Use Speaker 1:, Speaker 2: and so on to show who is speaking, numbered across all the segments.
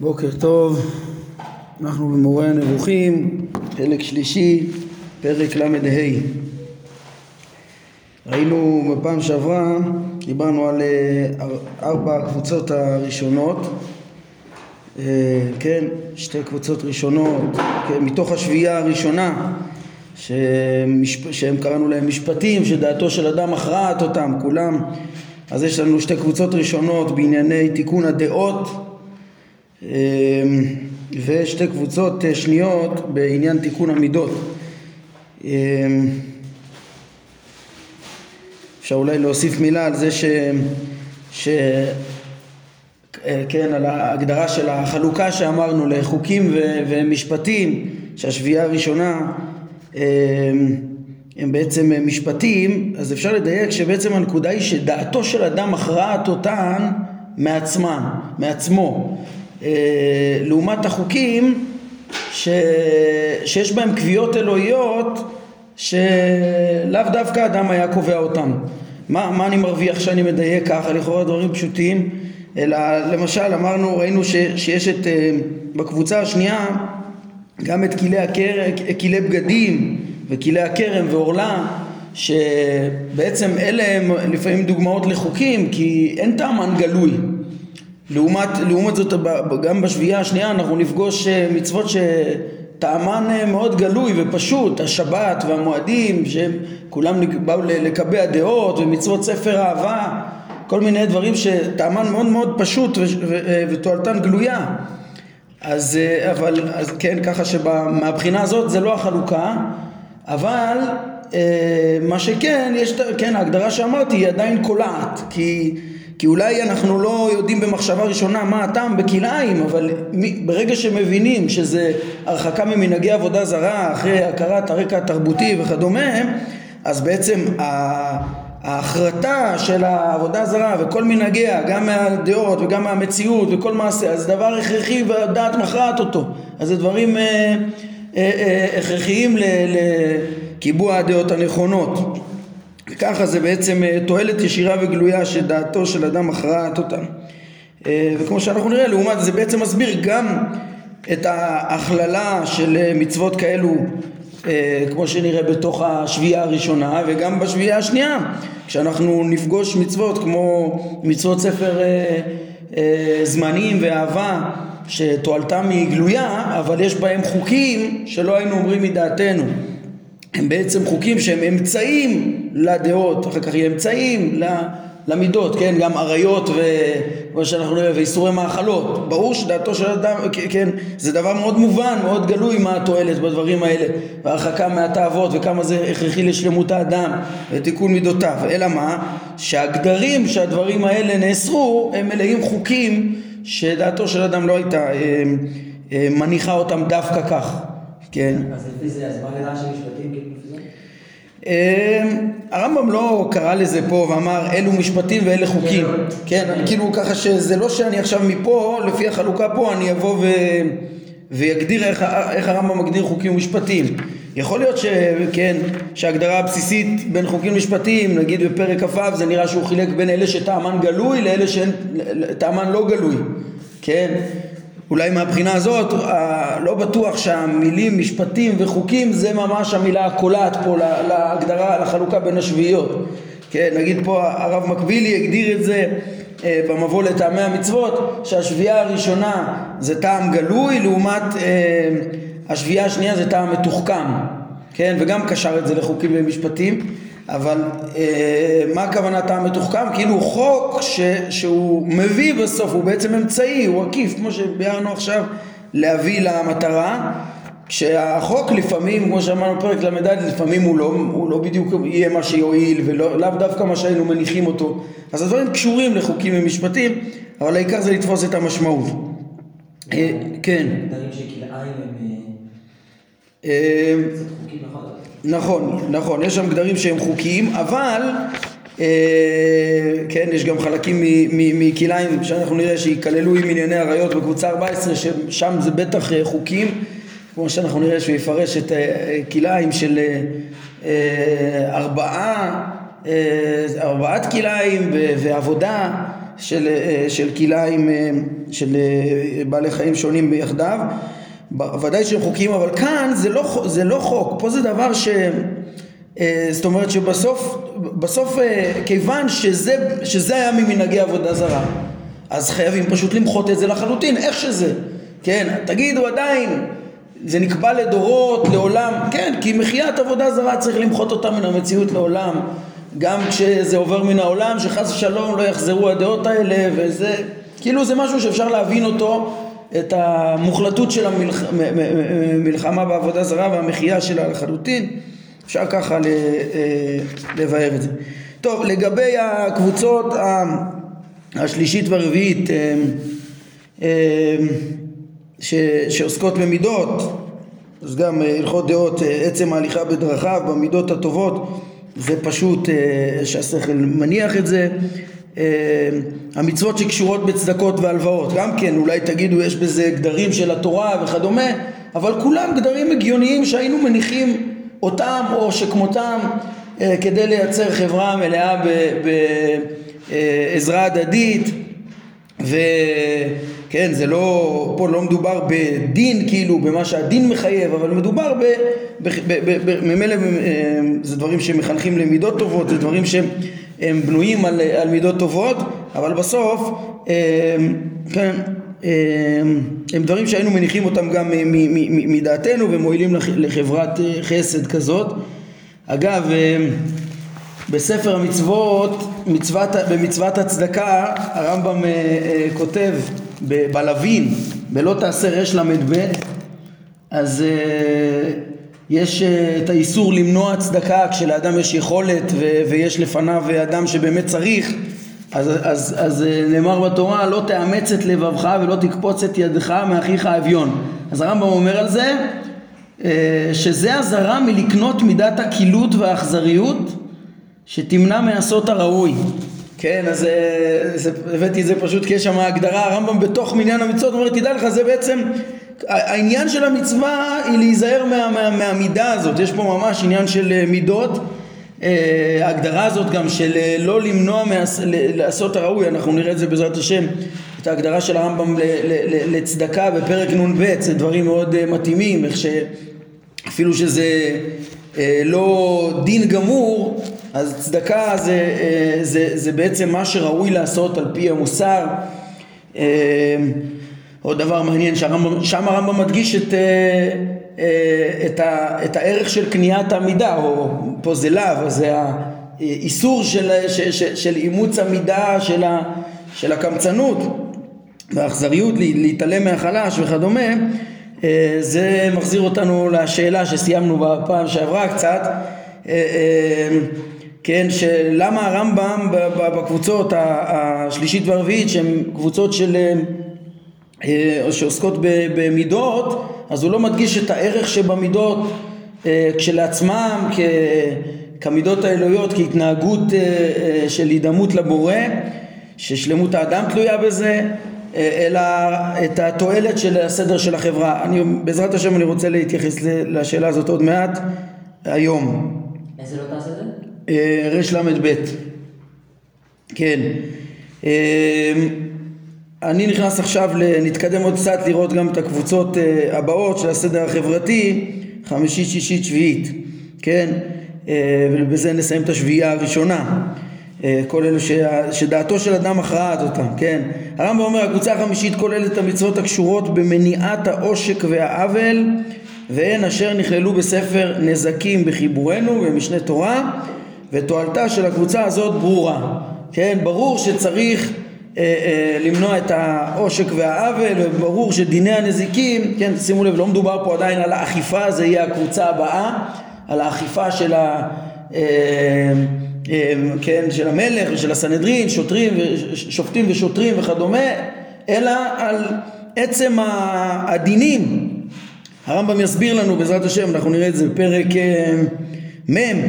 Speaker 1: בוקר טוב, אנחנו במורה הנבוכים, חלק שלישי, פרק ל"ה. ראינו בפעם שעברה, דיברנו על אה, ארבע הקבוצות הראשונות, אה, כן, שתי קבוצות ראשונות, כן, מתוך השביעייה הראשונה, שהם קראנו להם משפטים, שדעתו של אדם מכרעת אותם, כולם. אז יש לנו שתי קבוצות ראשונות בענייני תיקון הדעות ושתי קבוצות אה, שניות בעניין תיקון המידות. אמ, אפשר אולי להוסיף מילה על זה ש... ש... אה, כן, על ההגדרה של החלוקה שאמרנו לחוקים ו... ומשפטים, שהשביעייה הראשונה אמ, הם בעצם משפטים, אז אפשר לדייק שבעצם הנקודה היא שדעתו של אדם מכרעת אותן מעצמם, מעצמו. אה, לעומת החוקים ש... שיש בהם קביעות אלוהיות שלאו דווקא אדם היה קובע אותם. מה, מה אני מרוויח שאני מדייק ככה, לכאורה דברים פשוטים, אלא למשל אמרנו, ראינו ש, שיש את, אה, בקבוצה השנייה גם את כלי, הקר... כלי בגדים וכלי הכרם ועורלה שבעצם אלה הם לפעמים דוגמאות לחוקים כי אין טעמן גלוי לעומת, לעומת זאת גם בשביעייה השנייה אנחנו נפגוש אה, מצוות שטעמן אה, מאוד גלוי ופשוט, השבת והמועדים שהם כולם באו לקבע דעות ומצוות ספר אהבה כל מיני דברים שטעמן מאוד מאוד פשוט אה, ותועלתן גלויה. אז, אבל, אז כן, ככה שמהבחינה הזאת זה לא החלוקה אבל מה שכן, יש, כן, ההגדרה שאמרתי היא עדיין קולעת כי כי אולי אנחנו לא יודעים במחשבה ראשונה מה הטעם בכלאיים, אבל ברגע שמבינים שזה הרחקה ממנהגי עבודה זרה אחרי הכרת הרקע התרבותי וכדומה, אז בעצם ההחרטה של העבודה הזרה וכל מנהגיה, גם מהדעות וגם מהמציאות וכל מעשה, אז זה דבר הכרחי והדעת מכרעת אותו. אז זה דברים אה, אה, אה, הכרחיים לקיבוע הדעות הנכונות. וככה זה בעצם אה, תועלת ישירה וגלויה שדעתו של אדם מכרעת אותם. אה, וכמו שאנחנו נראה, לעומת זה בעצם מסביר גם את ההכללה של אה, מצוות כאלו כמו שנראה בתוך השביעייה הראשונה וגם בשביעייה השנייה כשאנחנו נפגוש מצוות כמו מצוות ספר זמנים ואהבה שתועלתם היא גלויה אבל יש בהם חוקים שלא היינו אומרים מדעתנו הם בעצם חוקים שהם אמצעים לדעות, אחר כך יהיה אמצעים למידות, כן, גם עריות וכמו שאנחנו נראה, ואיסורי מאכלות. ברור שדעתו של אדם, כן, זה דבר מאוד מובן, מאוד גלוי מה התועלת בדברים האלה, והרחקה מהתאוות וכמה זה הכרחי לשלמות האדם ותיקון מידותיו. אלא מה? שהגדרים שהדברים האלה נאסרו הם מלאים חוקים שדעתו של אדם לא הייתה אה, אה, מניחה אותם דווקא כך. כן.
Speaker 2: אז לפי זה, אז מה נראה שמשפטים כאילו לפי?
Speaker 1: אמ, הרמב"ם לא קרא לזה פה ואמר אלו משפטים ואלה חוקים, כן, כן כאילו ככה שזה לא שאני עכשיו מפה, לפי החלוקה פה אני אבוא ו... ויגדיר איך, איך הרמב"ם מגדיר חוקים ומשפטים. יכול להיות שכן, שההגדרה הבסיסית בין חוקים ומשפטים, נגיד בפרק כ"ו זה נראה שהוא חילק בין אלה שטעמן גלוי לאלה שטעמן לא גלוי, כן? אולי מהבחינה הזאת לא בטוח שהמילים משפטים וחוקים זה ממש המילה הקולעת פה להגדרה, לחלוקה בין השביעיות. כן, נגיד פה הרב מקבילי הגדיר את זה אה, במבוא לטעמי המצוות שהשביעייה הראשונה זה טעם גלוי לעומת אה, השביעייה השנייה זה טעם מתוחכם, כן, וגם קשר את זה לחוקים ומשפטים אבל אה, מה הכוונה טעם מתוחכם? כאילו חוק ש, שהוא מביא בסוף, הוא בעצם אמצעי, הוא עקיף, כמו שביארנו עכשיו, להביא למטרה. כשהחוק לפעמים, כמו שאמרנו בפרק ל"ד, לפעמים הוא לא, הוא לא בדיוק יהיה מה שיועיל ולאו דווקא מה שהיינו מניחים אותו. אז הדברים קשורים לחוקים ומשפטים, אבל העיקר זה לתפוס את המשמעות.
Speaker 2: אה, כן. דברים שכלאיים הם... אה, נכון.
Speaker 1: נכון, יש שם גדרים שהם חוקיים, אבל אה, כן, יש גם חלקים מכלאיים שאנחנו נראה שיכללו עם ענייני עריות בקבוצה 14, ששם זה בטח אה, חוקים, כמו שאנחנו נראה שהוא יפרש את אה, של אה, אה, ארבעה, אה, ארבעת כלאיים ועבודה של, של כלאיים, של בעלי חיים שונים ביחדיו, ודאי שהם חוקיים, אבל כאן זה לא, זה לא חוק, פה זה דבר ש... זאת אומרת שבסוף, בסוף כיוון שזה, שזה היה ממנהגי עבודה זרה, אז חייבים פשוט למחות את זה לחלוטין, איך שזה, כן, תגידו עדיין זה נקבע לדורות, לעולם, כן, כי מחיית עבודה זרה צריך למחות אותה מן המציאות לעולם, גם כשזה עובר מן העולם, שחס ושלום לא יחזרו הדעות האלה, וזה, כאילו זה משהו שאפשר להבין אותו, את המוחלטות של המלחמה בעבודה זרה והמחייה שלה לחלוטין, אפשר ככה אה, לבאר את זה. טוב, לגבי הקבוצות השלישית והרביעית, אה, אה, ש, שעוסקות במידות, אז גם הלכות דעות, עצם ההליכה בדרכיו, במידות הטובות, זה פשוט שהשכל מניח את זה. המצוות שקשורות בצדקות והלוואות, גם כן אולי תגידו יש בזה גדרים של התורה וכדומה, אבל כולם גדרים הגיוניים שהיינו מניחים אותם או שכמותם כדי לייצר חברה מלאה בעזרה הדדית. ו... כן, זה לא, פה לא מדובר בדין כאילו, במה שהדין מחייב, אבל מדובר ב... ממילא אה, זה דברים שמחנכים למידות טובות, זה דברים שהם בנויים על, על מידות טובות, אבל בסוף, אה, כן, אה, הם דברים שהיינו מניחים אותם גם מדעתנו ומועילים לחברת חסד כזאת. אגב, בספר המצוות, מצוות, במצוות הצדקה, הרמב"ם כותב בלווין, בלא תעשה רש ל"ב, אז יש uh, את האיסור למנוע צדקה כשלאדם יש יכולת ויש לפניו אדם שבאמת צריך אז, אז, אז uh, נאמר בתורה לא תאמץ את לבבך ולא תקפוץ את ידך מאחיך האביון. אז הרמב"ם אומר על זה uh, שזה אזהרה מלקנות מידת הכילות והאכזריות שתמנע מעשות הראוי. כן, אז אה, זה, הבאתי את זה פשוט כי יש שם הגדרה, הרמב"ם בתוך מניין המצוות אומר, תדע לך, זה בעצם, העניין של המצווה היא להיזהר מה, מה, מהמידה הזאת, יש פה ממש עניין של אה, מידות, אה, ההגדרה הזאת גם של לא למנוע לעשות הראוי, אנחנו נראה את זה בעזרת השם, את ההגדרה של הרמב"ם לצדקה בפרק נ"ב, זה דברים מאוד מתאימים, איך שאפילו שזה לא דין גמור, אז צדקה זה, אה, זה, זה בעצם מה שראוי לעשות על פי המוסר. אה, עוד דבר מעניין, שם הרמב"ם מדגיש את, אה, את, ה, את הערך של קניית המידה, או פה זה לאו, זה האיסור של, של, של, של אימוץ המידה של, ה, של הקמצנות והאכזריות, להתעלם מהחלש וכדומה, זה מחזיר אותנו לשאלה שסיימנו בפעם שעברה קצת. כן, שלמה הרמב"ם בקבוצות השלישית והרביעית שהן קבוצות של, אה, שעוסקות במידות, אז הוא לא מדגיש את הערך שבמידות אה, כשלעצמם כמידות האלוהיות, כהתנהגות אה, של הידמות לבורא, ששלמות האדם תלויה בזה, אלא את התועלת של הסדר של החברה. אני, בעזרת השם אני רוצה להתייחס לשאלה הזאת עוד מעט היום.
Speaker 2: איזה לא תעשה את זה?
Speaker 1: אה, רל"ב, כן. אה, אני נכנס עכשיו, נתקדם עוד קצת לראות גם את הקבוצות אה, הבאות של הסדר החברתי, חמישית, שישית, שביעית, כן? ובזה נסיים את השביעייה הראשונה. כל אלה ש... שדעתו של אדם מכרעת אותם, כן? הרמב"ם אומר הקבוצה החמישית כוללת את המצוות הקשורות במניעת העושק והעוול והן אשר נכללו בספר נזקים בחיבורנו במשנה תורה ותועלתה של הקבוצה הזאת ברורה, כן? ברור שצריך אה, אה, למנוע את העושק והעוול וברור שדיני הנזיקים, כן? שימו לב, לא מדובר פה עדיין על האכיפה, זה יהיה הקבוצה הבאה, על האכיפה של ה... אה, אה, כן, של המלך ושל הסנהדרין, שוטרים, שופטים ושוטרים וכדומה, אלא על עצם הדינים. הרמב"ם יסביר לנו בעזרת השם, אנחנו נראה את זה בפרק אה, מ'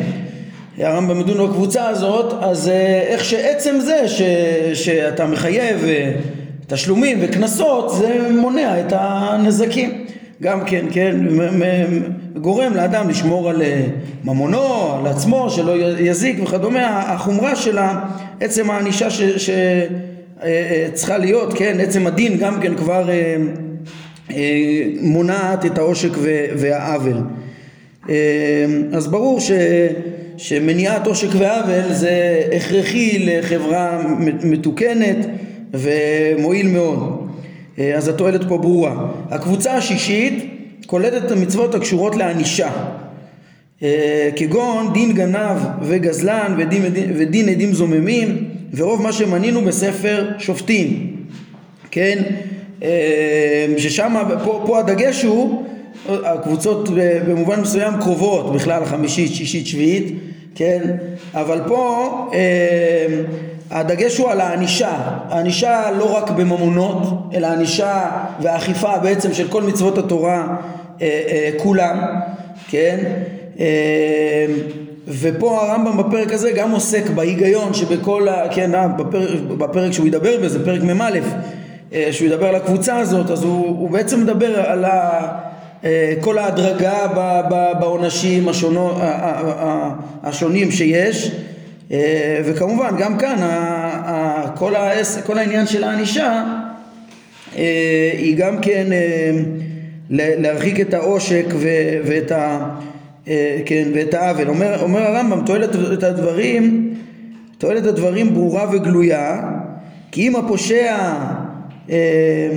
Speaker 1: הרמב"ם מדון בקבוצה הזאת, אז אה, איך שעצם זה ש, שאתה מחייב אה, תשלומים וקנסות, זה מונע את הנזקים. גם כן, כן, גורם לאדם לשמור על אה, ממונו, על עצמו, שלא יזיק וכדומה, החומרה של עצם הענישה ש... ש צריכה להיות, כן, עצם הדין גם כן כבר מונעת את העושק והעוול. אז ברור ש, שמניעת עושק ועוול זה הכרחי לחברה מתוקנת ומועיל מאוד. אז התועלת פה ברורה. הקבוצה השישית כוללת את המצוות הקשורות לענישה. כגון דין גנב וגזלן ודין, ודין עדים זוממים ורוב מה שמנינו בספר שופטים, כן? ששם, פה, פה הדגש הוא, הקבוצות במובן מסוים קרובות בכלל חמישית, שישית, שביעית, כן? אבל פה הדגש הוא על הענישה, הענישה לא רק בממונות, אלא הענישה והאכיפה בעצם של כל מצוות התורה כולם, כן? ופה הרמב"ם בפרק הזה גם עוסק בהיגיון שבכל, ה, כן, בפרק, בפרק שהוא ידבר בזה, פרק מ"א, שהוא ידבר על הקבוצה הזאת, אז הוא, הוא בעצם מדבר על ה, כל ההדרגה בעונשים השונים שיש, וכמובן גם כאן כל, העניין של הענישה היא גם כן להרחיק את העושק ואת ה... אה, כן, ואת העוול. אומר, אומר הרמב"ם, תועלת הדברים, הדברים ברורה וגלויה, כי אם הפושע אה,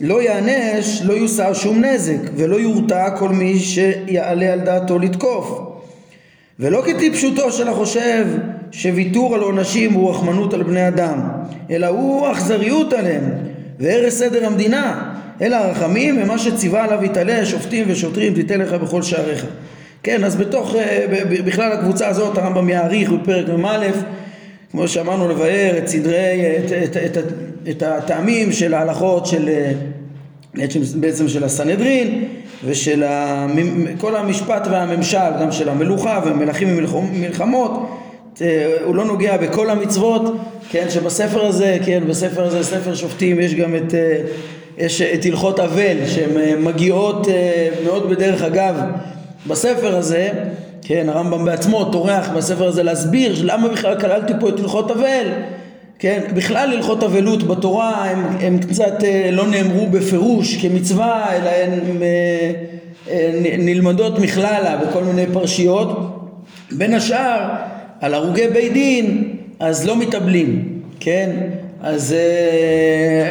Speaker 1: לא יענש, לא יוסר שום נזק, ולא יורתע כל מי שיעלה על דעתו לתקוף. ולא כטיפשותו של החושב שוויתור על עונשים הוא רחמנות על בני אדם, אלא הוא אכזריות עליהם, והרס סדר המדינה, אלא הרחמים ומה שציווה עליו יתעלה שופטים ושוטרים תיתן לך בכל שעריך. כן, אז בתוך, אה, בכלל הקבוצה הזאת הרמב"ם יעריך בפרק מ"א, כמו שאמרנו, לבאר את סדרי, את, את, את, את, את הטעמים של ההלכות של, אה, בעצם של הסנהדרין ושל כל המשפט והממשל, גם של המלוכה ומלכים ומלחמות, אה, הוא לא נוגע בכל המצוות, כן, שבספר הזה, כן, בספר הזה, ספר שופטים, יש גם את, יש את הלכות אבל, שהן מגיעות מאוד בדרך אגב בספר הזה, כן, הרמב"ם בעצמו טורח בספר הזה להסביר למה בכלל כללתי פה את הלכות אבל, כן, בכלל הלכות אבלות בתורה הם, הם קצת אה, לא נאמרו בפירוש כמצווה, אלא הן אה, אה, נלמדות מכללה בכל מיני פרשיות, בין השאר על הרוגי בית דין אז לא מתאבלים, כן, אז,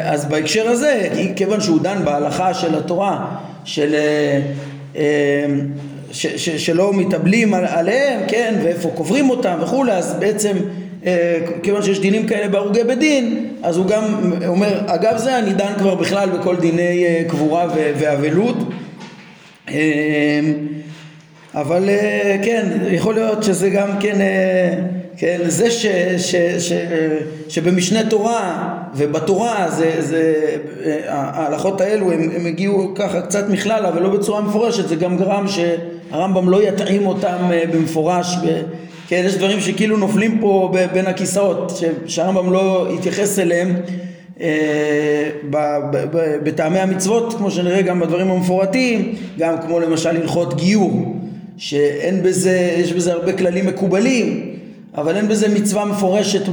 Speaker 1: אז בהקשר הזה, כיוון שהוא דן בהלכה של התורה של ש, ש, שלא מתאבלים על, עליהם, כן, ואיפה קוברים אותם וכולי, אז בעצם אה, כיוון שיש דינים כאלה בהרוגי בדין, אז הוא גם אומר, אגב זה אני דן כבר בכלל בכל דיני אה, קבורה ואבלות. אה, אבל אה, כן, יכול להיות שזה גם כן, אה, כן זה ש, ש, ש, שבמשנה תורה ובתורה זה, זה, אה, ההלכות האלו הם, הם הגיעו ככה קצת מכללה ולא בצורה מפורשת, זה גם גרם שהרמב"ם לא יתאים אותם במפורש, כן, יש דברים שכאילו נופלים פה בין הכיסאות, שהרמב"ם לא יתייחס אליהם בטעמי המצוות, כמו שנראה גם בדברים המפורטים, גם כמו למשל הלכות גיור. שאין בזה, יש בזה הרבה כללים מקובלים, אבל אין בזה מצווה מפורשת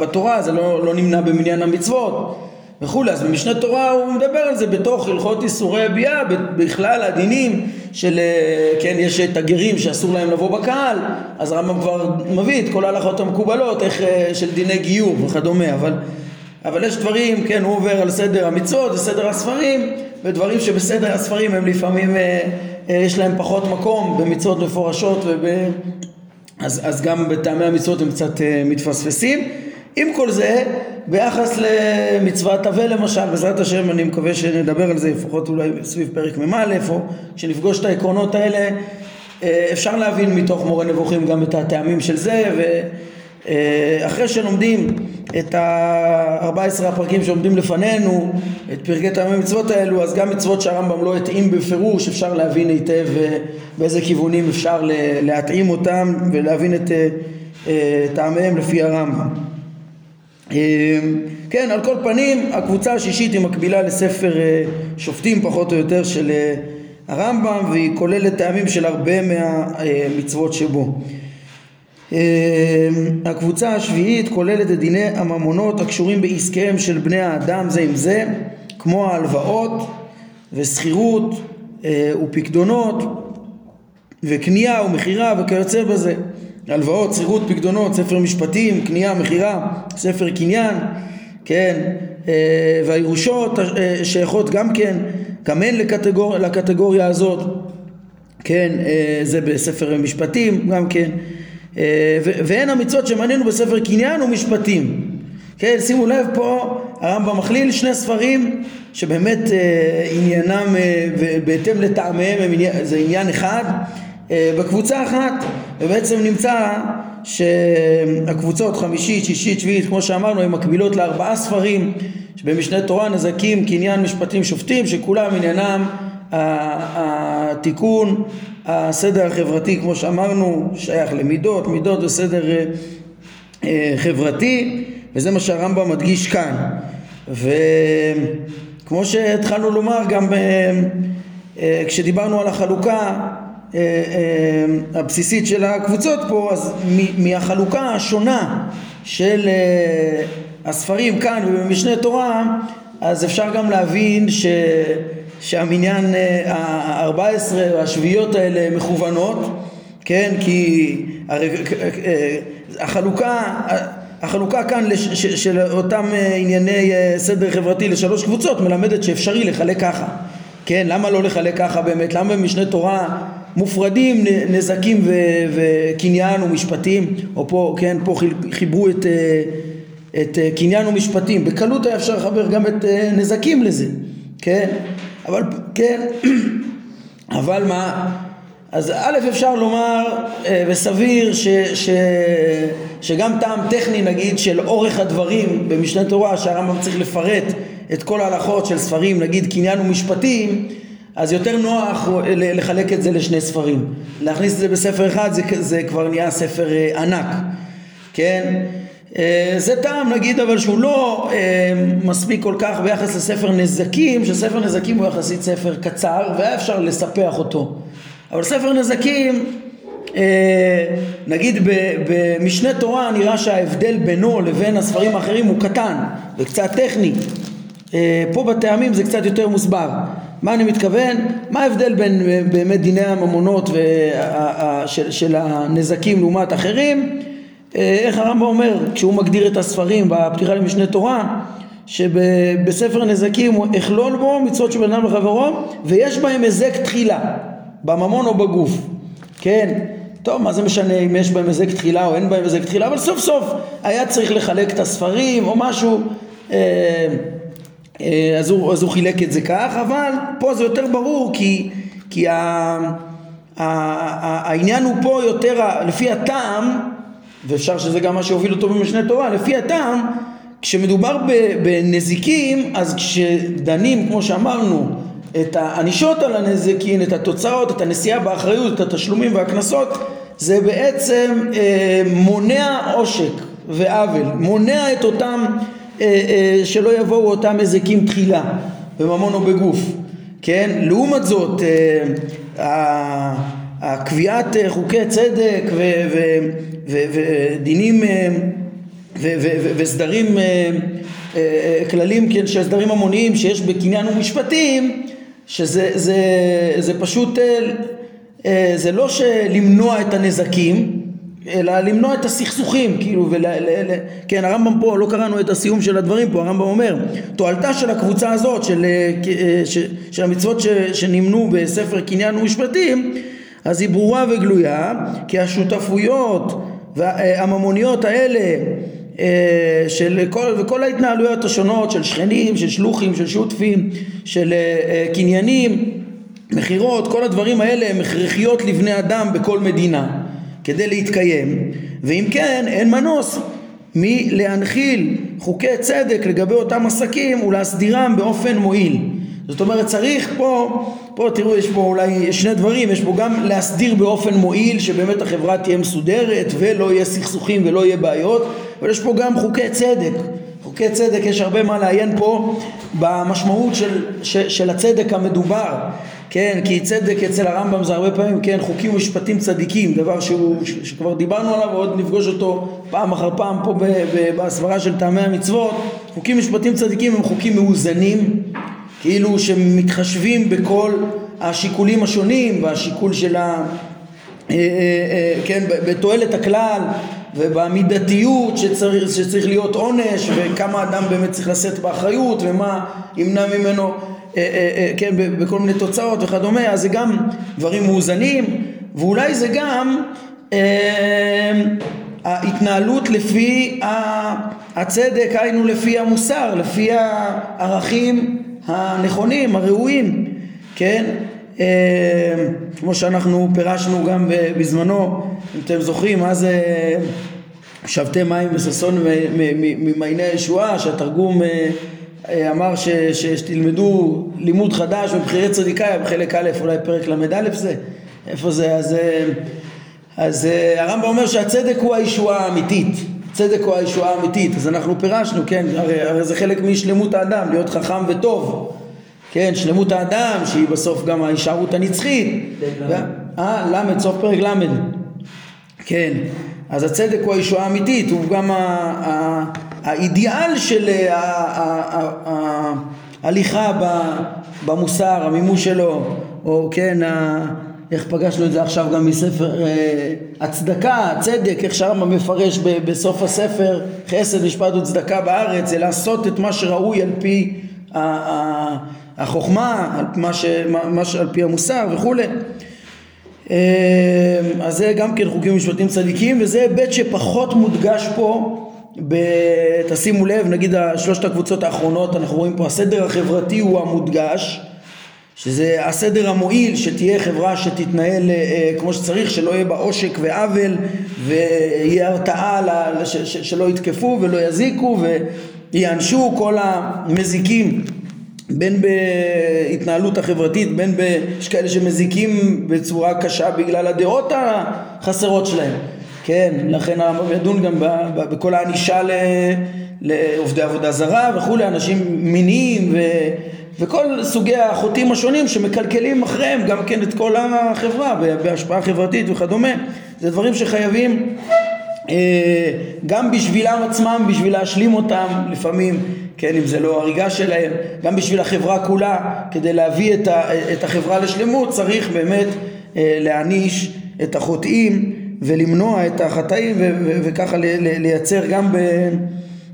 Speaker 1: בתורה, זה לא, לא נמנע במניין המצוות וכולי, אז במשנה תורה הוא מדבר על זה בתוך הלכות איסורי ביאה, בכלל הדינים של, אה, כן, יש את הגרים שאסור להם לבוא בקהל, אז הרמב"ם כבר מביא את כל ההלכות המקובלות, איך, אה, של דיני גיור וכדומה, אבל, אבל יש דברים, כן, הוא עובר על סדר המצוות וסדר הספרים, ודברים שבסדר הספרים הם לפעמים אה, יש להם פחות מקום במצוות מפורשות וב... אז, אז גם בטעמי המצוות הם קצת מתפספסים. עם כל זה, ביחס למצוות אבל למשל, בעזרת השם אני מקווה שנדבר על זה לפחות אולי סביב פרק מ"א, או כשנפגוש את העקרונות האלה, אפשר להבין מתוך מורה נבוכים גם את הטעמים של זה, ו... אה, שלומדים את ה-14 הפרקים שעומדים לפנינו, את פרקי טעמי המצוות האלו, אז גם מצוות שהרמב"ם לא התאים בפירוש, אפשר להבין היטב אה, באיזה כיוונים אפשר להתאים אותם ולהבין את אה, טעמיהם לפי הרמב"ם. כן, על כל פנים, הקבוצה השישית היא מקבילה לספר שופטים פחות או יותר של הרמב"ם והיא כוללת טעמים של הרבה מהמצוות שבו. הקבוצה השביעית כוללת את דיני הממונות הקשורים בעסקיהם של בני האדם זה עם זה, כמו ההלוואות ושכירות ופקדונות וקנייה ומכירה וכיוצא בזה. הלוואות, שכירות, פקדונות, ספר משפטים, קנייה, מכירה, ספר קניין, כן, אה, והירושות אה, שייכות גם כן, גם הן לקטגור, לקטגוריה הזאת, כן, אה, זה בספר משפטים גם כן, והן המצוות שמנינו בספר קניין ומשפטים. כן, שימו לב פה הרמב"ם מכליל שני ספרים שבאמת עניינם בהתאם לטעמיהם זה עניין אחד בקבוצה אחת ובעצם נמצא שהקבוצות חמישית, שישית, שביעית כמו שאמרנו הן מקבילות לארבעה ספרים שבמשנה תורה נזקים קניין משפטים שופטים שכולם עניינם התיקון הסדר החברתי כמו שאמרנו שייך למידות, מידות וסדר אה, אה, חברתי וזה מה שהרמב"ם מדגיש כאן. וכמו שהתחלנו לומר גם כשדיברנו על החלוקה אה, אה, הבסיסית של הקבוצות פה, אז מהחלוקה השונה של אה, הספרים כאן ובמשנה תורה, אז אפשר גם להבין ש, שהמניין ה-14 השביעיות האלה מכוונות, כן? כי החלוקה, החלוקה כאן לש, של אותם ענייני סדר חברתי לשלוש קבוצות מלמדת שאפשרי לחלק ככה, כן? למה לא לחלק ככה באמת? למה במשנה תורה מופרדים נזקים וקניין ומשפטים, או פה, כן, פה חיברו את, אה, את אה, קניין ומשפטים, בקלות היה אפשר לחבר גם את אה, נזקים לזה, כן, אבל, כן, אבל מה, אז א' אפשר לומר וסביר ש, ש, שגם טעם טכני נגיד של אורך הדברים במשנה תורה שהרמב"ם צריך לפרט את כל ההלכות של ספרים נגיד קניין ומשפטים אז יותר נוח לחלק את זה לשני ספרים. להכניס את זה בספר אחד זה, זה כבר נהיה ספר אה, ענק, כן? אה, זה טעם נגיד אבל שהוא לא אה, מספיק כל כך ביחס לספר נזקים, שספר נזקים הוא יחסית ספר קצר והיה אפשר לספח אותו. אבל ספר נזקים נגיד במשנה תורה נראה שההבדל בינו לבין הספרים האחרים הוא קטן וקצת טכני. פה בטעמים זה קצת יותר מוסבר. מה אני מתכוון? מה ההבדל בין באמת דיני הממונות של, של הנזקים לעומת אחרים? אה, איך הרמב"ם אומר כשהוא מגדיר את הספרים בפתיחה למשנה תורה שבספר נזקים הוא אכלול בו מצוות של בן אדם לחברו ויש בהם היזק תחילה בממון או בגוף כן טוב מה זה משנה אם יש בהם היזק תחילה או אין בהם היזק תחילה אבל סוף סוף היה צריך לחלק את הספרים או משהו אה, אה, אז הוא, אז הוא חילק את זה כך, אבל פה זה יותר ברור כי, כי ה, ה, ה, העניין הוא פה יותר לפי הטעם, ואפשר שזה גם מה שהוביל אותו במשנה תורה, לפי הטעם כשמדובר בנזיקים אז כשדנים כמו שאמרנו את הענישות על הנזיקין, את התוצאות, את הנשיאה באחריות, את התשלומים והקנסות זה בעצם אה, מונע עושק ועוול, מונע את אותם אה, אה, שלא יבואו אותם מזיקים תחילה בממון או בגוף, כן? לעומת זאת אה, הקביעת חוקי צדק ודינים וסדרים כללים כן, של סדרים המוניים שיש בקניין ומשפטים שזה זה, זה פשוט זה לא שלמנוע את הנזקים אלא למנוע את הסכסוכים, כאילו, ול, ל, ל, כן, הרמב"ם פה, לא קראנו את הסיום של הדברים פה, הרמב"ם אומר, תועלתה של הקבוצה הזאת, של, אה, אה, ש, של המצוות ש, שנמנו בספר קניין ומשפטים, אז היא ברורה וגלויה, כי השותפויות והממוניות האלה של כל, וכל ההתנהלויות השונות של שכנים, של שלוחים, של שותפים, של קניינים, מכירות, כל הדברים האלה הם הכרחיות לבני אדם בכל מדינה. כדי להתקיים, ואם כן, אין מנוס מלהנחיל חוקי צדק לגבי אותם עסקים ולהסדירם באופן מועיל. זאת אומרת צריך פה, פה תראו יש פה אולי שני דברים, יש פה גם להסדיר באופן מועיל שבאמת החברה תהיה מסודרת ולא יהיה סכסוכים ולא יהיה בעיות, אבל יש פה גם חוקי צדק, חוקי צדק יש הרבה מה לעיין פה במשמעות של, של, של הצדק המדובר כן, כי צדק אצל הרמב"ם זה הרבה פעמים, כן, חוקים ומשפטים צדיקים, דבר שהוא, שכבר דיברנו עליו ועוד נפגוש אותו פעם אחר פעם פה בהסברה של טעמי המצוות, חוקים ומשפטים צדיקים הם חוקים מאוזנים, כאילו שמתחשבים בכל השיקולים השונים, והשיקול של ה... אה, אה, אה, כן, בתועלת הכלל ובמידתיות שצריך, שצריך להיות עונש וכמה אדם באמת צריך לשאת באחריות ומה ימנע ממנו כן, בכל מיני תוצאות וכדומה, אז זה גם דברים מאוזנים ואולי זה גם ההתנהלות לפי הצדק, היינו לפי המוסר, לפי הערכים הנכונים, הראויים, כן? אה, כמו שאנחנו פירשנו גם בזמנו, אם אתם זוכרים, מה זה שבתי מים וששון ממעייני הישועה, שהתרגום אה, אה, אמר ש, שתלמדו לימוד חדש מבחירי צדיקאי בחלק א', אולי פרק ל"א זה, איפה זה? אז, אז הרמב"ם אומר שהצדק הוא הישועה האמיתית, צדק הוא הישועה האמיתית, אז אנחנו פירשנו, כן, הרי, הרי זה חלק משלמות האדם, להיות חכם וטוב, כן, שלמות האדם שהיא בסוף גם ההישארות הנצחית, אה, ל', סוף פרק ל', כן, אז הצדק הוא הישועה האמיתית, הוא גם האידיאל של ההליכה במוסר, המימוש שלו, או כן, איך פגשנו את זה עכשיו גם מספר אה, הצדקה, צדק, איך שהרמב"ם מפרש בסוף הספר חסד, משפט וצדקה בארץ, זה לעשות את מה שראוי על פי החוכמה, על, מה ש, מה, על פי המוסר וכולי. אה, אז זה גם כן חוקים ומשפטים צדיקים וזה היבט שפחות מודגש פה ב... תשימו לב נגיד שלושת הקבוצות האחרונות אנחנו רואים פה הסדר החברתי הוא המודגש שזה הסדר המועיל, שתהיה חברה שתתנהל אה, כמו שצריך, שלא יהיה בה עושק ועוול ויהיה הרתעה ל, ש, ש, שלא יתקפו ולא יזיקו ויענשו כל המזיקים בין בהתנהלות החברתית, בין ב... יש כאלה שמזיקים בצורה קשה בגלל הדעות החסרות שלהם, כן, לכן הרמב"ם ידון גם בכל הענישה לעובדי עבודה זרה וכולי, אנשים מיניים ו... וכל סוגי החוטאים השונים שמקלקלים אחריהם גם כן את כל החברה בהשפעה חברתית וכדומה. זה דברים שחייבים אה, גם בשבילם עצמם בשביל להשלים אותם לפעמים כן אם זה לא הריגה שלהם גם בשביל החברה כולה כדי להביא את, את החברה לשלמות צריך באמת אה, להעניש את החוטאים ולמנוע את החטאים וככה לייצר גם ב...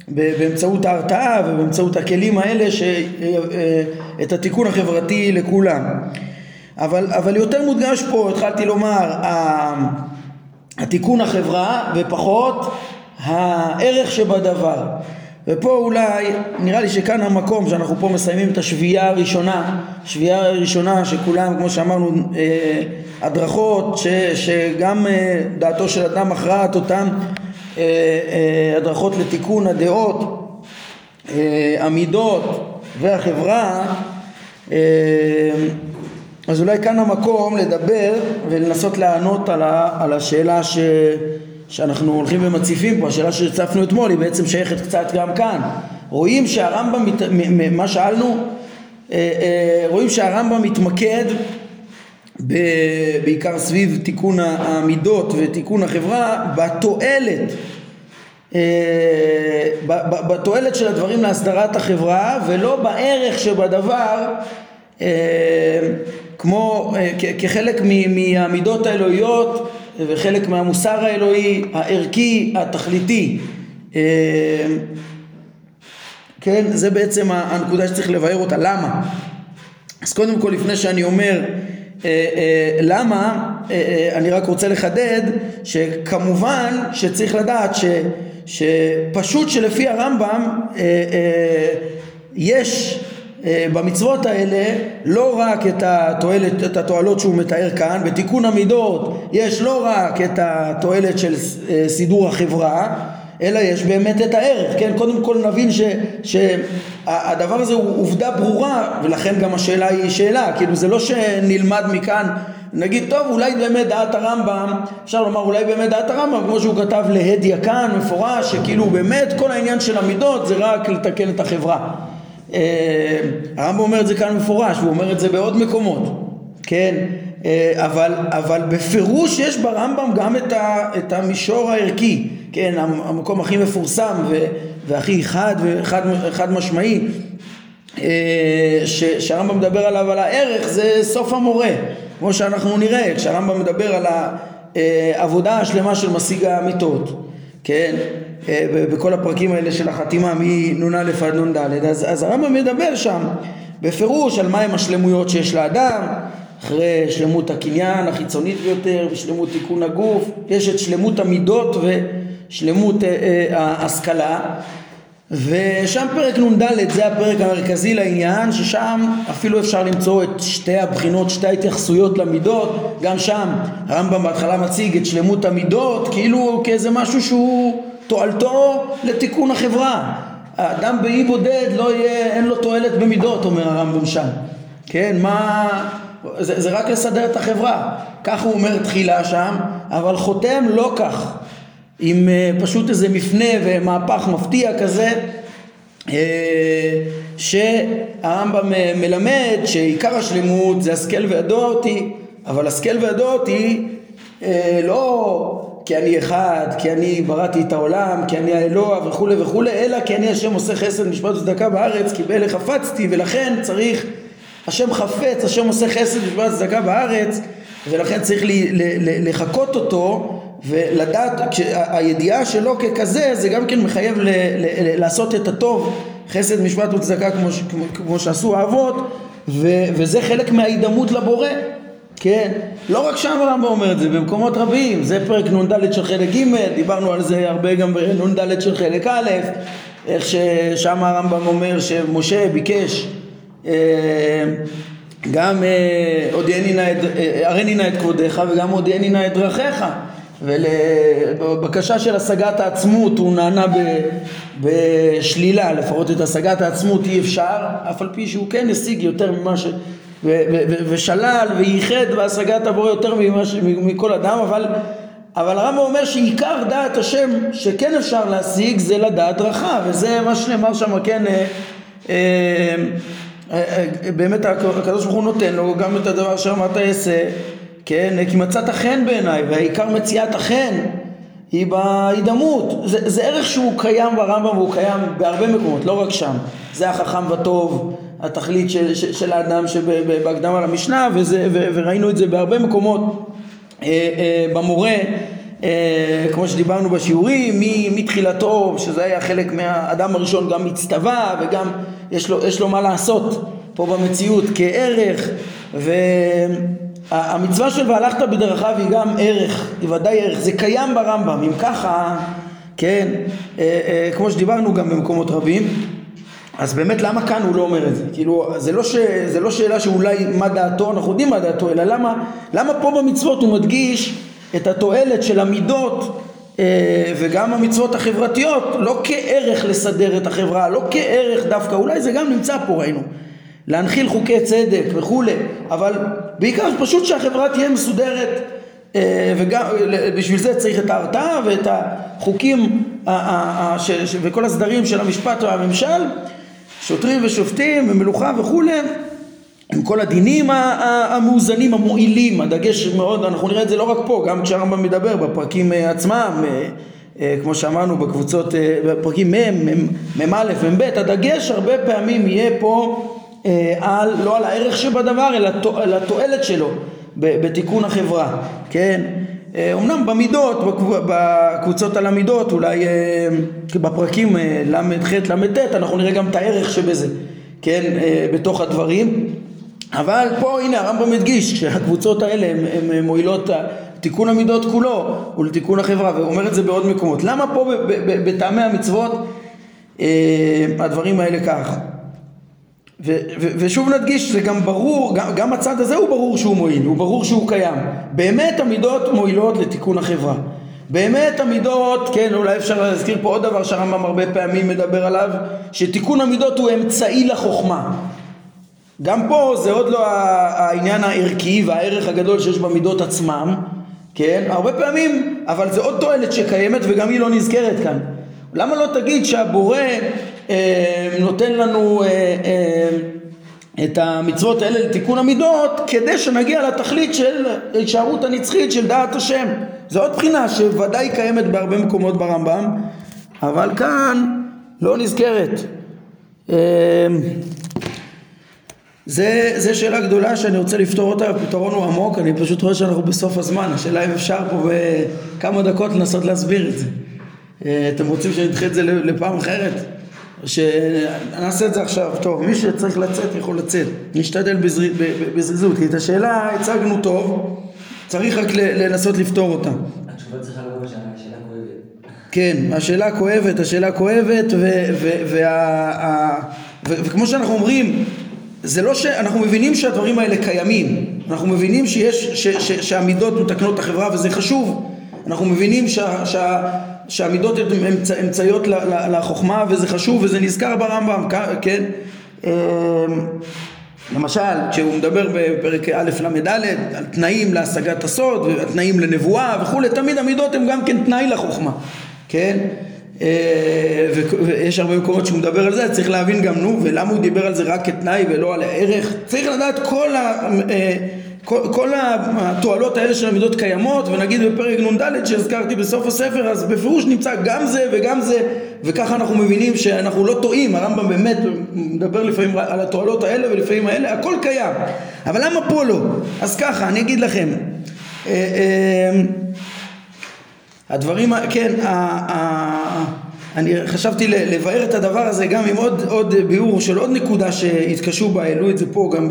Speaker 1: באמצעות ההרתעה ובאמצעות הכלים האלה ש... את התיקון החברתי לכולם. אבל, אבל יותר מודגש פה, התחלתי לומר, התיקון החברה ופחות הערך שבדבר. ופה אולי, נראה לי שכאן המקום שאנחנו פה מסיימים את השביעייה הראשונה, שביעייה הראשונה שכולם, כמו שאמרנו, אה, הדרכות, ש, שגם אה, דעתו של אדם מכרעת אותם אה, אה, הדרכות לתיקון הדעות, אה, המידות והחברה אז אולי כאן המקום לדבר ולנסות לענות על, ה, על השאלה ש, שאנחנו הולכים ומציפים פה, השאלה שהצפנו אתמול היא בעצם שייכת קצת גם כאן. רואים שהרמב"ם, מה שאלנו? רואים שהרמב"ם מתמקד בעיקר סביב תיקון המידות ותיקון החברה בתועלת אה, בתועלת של הדברים להסדרת החברה ולא בערך שבדבר אה, כמו אה, כחלק מהמידות האלוהיות וחלק מהמוסר האלוהי הערכי התכליתי כן זה בעצם הנקודה שצריך לבאר אותה למה אז קודם כל לפני שאני אומר אה, אה, למה? אה, אני רק רוצה לחדד שכמובן שצריך לדעת ש, שפשוט שלפי הרמב"ם יש במצוות האלה לא רק את, התועלת, את התועלות שהוא מתאר כאן, בתיקון המידות יש לא רק את התועלת של סידור החברה אלא יש באמת את הערך, כן? קודם כל נבין שהדבר הזה הוא עובדה ברורה ולכן גם השאלה היא שאלה, כאילו זה לא שנלמד מכאן נגיד טוב אולי באמת דעת הרמב"ם אפשר לומר אולי באמת דעת הרמב"ם כמו שהוא כתב להדיא כאן מפורש שכאילו באמת כל העניין של המידות זה רק לתקן את החברה אה, הרמב"ם אומר את זה כאן מפורש והוא אומר את זה בעוד מקומות כן, אה, אבל, אבל בפירוש יש ברמב"ם גם את, ה, את המישור הערכי, כן, המקום הכי מפורסם והכי חד וחד משמעי אה, שהרמב"ם מדבר עליו על הערך זה סוף המורה כמו שאנחנו נראה כשהרמב"ם מדבר על העבודה השלמה של משיג האמיתות כן? אה, בכל הפרקים האלה של החתימה מנ"א עד נ"ד. אז, אז הרמב"ם מדבר שם בפירוש על מהם השלמויות שיש לאדם. אחרי שלמות הקניין החיצונית ביותר ושלמות תיקון הגוף יש את שלמות המידות ושלמות אה, ההשכלה. ושם פרק נ"ד זה הפרק המרכזי לעניין ששם אפילו אפשר למצוא את שתי הבחינות, שתי ההתייחסויות למידות. גם שם הרמב"ם בהתחלה מציג את שלמות המידות כאילו כאיזה משהו שהוא תועלתו לתיקון החברה. האדם באי בודד לא יהיה, אין לו תועלת במידות אומר הרמב"ם שם. כן מה זה, זה רק לסדר את החברה. כך הוא אומר תחילה שם אבל חותם לא כך עם אה, פשוט איזה מפנה ומהפך מפתיע כזה אה, שהרמב"ם אה, מלמד שעיקר השלמות זה השכל וידוע אותי אבל השכל וידוע אותי לא כי אני אחד, כי אני בראתי את העולם, כי אני האלוה וכולי וכולי, אלא כי אני השם עושה חסד משפט וצדקה בארץ, כי באלה חפצתי ולכן צריך, השם חפץ, השם עושה חסד משפט וצדקה בארץ ולכן צריך לחקות אותו ולדעת, הידיעה שלו ככזה זה גם כן מחייב ל, ל, לעשות את הטוב, חסד משפט וצדקה כמו, כמו, כמו שעשו האבות ו, וזה חלק מההידמות לבורא, כן, לא רק שם הרמב"ם אומר את זה, במקומות רבים, זה פרק נ"ד של חלק ג', דיברנו על זה הרבה גם בנ"ד של חלק א', איך ששם הרמב"ם אומר שמשה ביקש אה, גם אה, הריני נא את כבודיך וגם הודיעני נא את דרכיך. ולבקשה של השגת העצמות הוא נענה בשלילה, לפחות את השגת העצמות אי אפשר, אף על פי שהוא כן השיג יותר ממה ש... ושלל וייחד בהשגת הבורא יותר ממה ש... מכל אדם, אבל, אבל הרמב"ם אומר שעיקר דעת השם שכן אפשר להשיג זה לדעת דרכה, וזה מה שנאמר שם, כן, אה, אה, אה, באמת הקדוש ברוך הוא נותן לו גם את הדבר שאמרת אעשה כן, כי מצאת חן בעיניי, והעיקר מציאת החן היא בהידמות. זה, זה ערך שהוא קיים ברמב"ם והוא קיים בהרבה מקומות, לא רק שם. זה החכם וטוב, התכלית של, של, של האדם שבהקדמה למשנה, וזה, ו, וראינו את זה בהרבה מקומות אה, אה, במורה. אה, כמו שדיברנו בשיעורים, מתחילתו, שזה היה חלק מהאדם הראשון, גם מצטווה וגם יש לו, יש לו מה לעשות פה במציאות כערך, ו... המצווה של והלכת בדרכיו היא גם ערך, היא ודאי ערך, זה קיים ברמב"ם, אם ככה, כן, אה, אה, כמו שדיברנו גם במקומות רבים, אז באמת למה כאן הוא לא אומר את זה? כאילו, זה לא, ש, זה לא שאלה שאולי מה דעתו, אנחנו יודעים מה דעתו, אלא למה, למה פה במצוות הוא מדגיש את התועלת של המידות אה, וגם המצוות החברתיות, לא כערך לסדר את החברה, לא כערך דווקא, אולי זה גם נמצא פה ראינו, להנחיל חוקי צדק וכולי, אבל בעיקר פשוט שהחברה תהיה מסודרת אה, וגם בשביל זה צריך את ההרתעה ואת החוקים וכל הסדרים של המשפט והממשל, שוטרים ושופטים ומלוכה וכולי, עם כל הדינים המאוזנים המועילים, הדגש מאוד, אנחנו נראה את זה לא רק פה, גם כשהרמב"ם מדבר בפרקים אה, עצמם, אה, כמו שאמרנו בקבוצות, בפרקים מ"א, מ"ב, הדגש הרבה פעמים יהיה פה אה, על, לא על הערך שבדבר, אלא על התועלת שלו בתיקון החברה, כן? אומנם אה, במידות, בקבוצות על המידות, אולי אה, בפרקים ל"ח, ל"ט, אנחנו נראה גם את הערך שבזה, כן? בתוך הדברים. אבל פה הנה הרמב"ם הדגיש שהקבוצות האלה הן מועילות תיקון המידות כולו ולתיקון החברה והוא אומר את זה בעוד מקומות. למה פה בטעמי המצוות הדברים האלה כך? ו- ו- ושוב נדגיש, זה גם ברור, גם, גם הצד הזה הוא ברור שהוא מועיל, הוא ברור שהוא קיים. באמת המידות מועילות לתיקון החברה. באמת המידות, כן, אולי אפשר להזכיר פה עוד דבר שהרמב"ם הרבה פעמים מדבר עליו, שתיקון המידות הוא אמצעי לחוכמה. גם פה זה עוד לא העניין הערכי והערך הגדול שיש במידות עצמם, כן, הרבה פעמים, אבל זה עוד תועלת שקיימת וגם היא לא נזכרת כאן. למה לא תגיד שהבורא נותן לנו אה, אה, את המצוות האלה לתיקון המידות כדי שנגיע לתכלית של ההישארות הנצחית של דעת השם. זו עוד בחינה שוודאי קיימת בהרבה מקומות ברמב"ם, אבל כאן לא נזכרת. זה, זה שאלה גדולה שאני רוצה לפתור אותה, הפתרון הוא עמוק, אני פשוט רואה שאנחנו בסוף הזמן, השאלה אם אפשר פה בכמה דקות לנסות להסביר את זה. אה, אתם רוצים שנדחה את זה לפעם אחרת? שנעשה את זה עכשיו, טוב, מי שצריך לצאת יכול לצאת, נשתדל בזריזות, כי את השאלה הצגנו טוב, צריך רק לנסות לפתור אותה.
Speaker 2: התשובה צריכה לבוא בשאלה כואבת.
Speaker 1: כן, השאלה כואבת, השאלה כואבת, וכמו שאנחנו אומרים, זה לא שאנחנו מבינים שהדברים האלה קיימים, אנחנו מבינים שיש, ש, ש, שהמידות מתקנות את החברה וזה חשוב, אנחנו מבינים שה, שה, שהמידות הן אמצע, אמצעיות לחוכמה וזה חשוב וזה נזכר ברמב"ם, כן? אמ, למשל, כשהוא מדבר בפרק א' ל"ד על תנאים להשגת הסוד ותנאים לנבואה וכולי, תמיד המידות הן גם כן תנאי לחוכמה, כן? אה, ויש הרבה מקומות שהוא מדבר על זה, צריך להבין גם נו, ולמה הוא דיבר על זה רק כתנאי ולא על הערך, צריך לדעת כל, ה, אה, כל, כל התועלות האלה של המידות קיימות, ונגיד בפרק נ"ד שהזכרתי בסוף הספר, אז בפירוש נמצא גם זה וגם זה, וככה אנחנו מבינים שאנחנו לא טועים, הרמב"ם באמת מדבר לפעמים על התועלות האלה ולפעמים האלה, הכל קיים, אבל למה פה לא? אז ככה, אני אגיד לכם, אה, הדברים, כן, אני חשבתי לבאר את הדבר הזה גם עם עוד, עוד ביאור של עוד נקודה שהתקשו בה, העלו את זה פה גם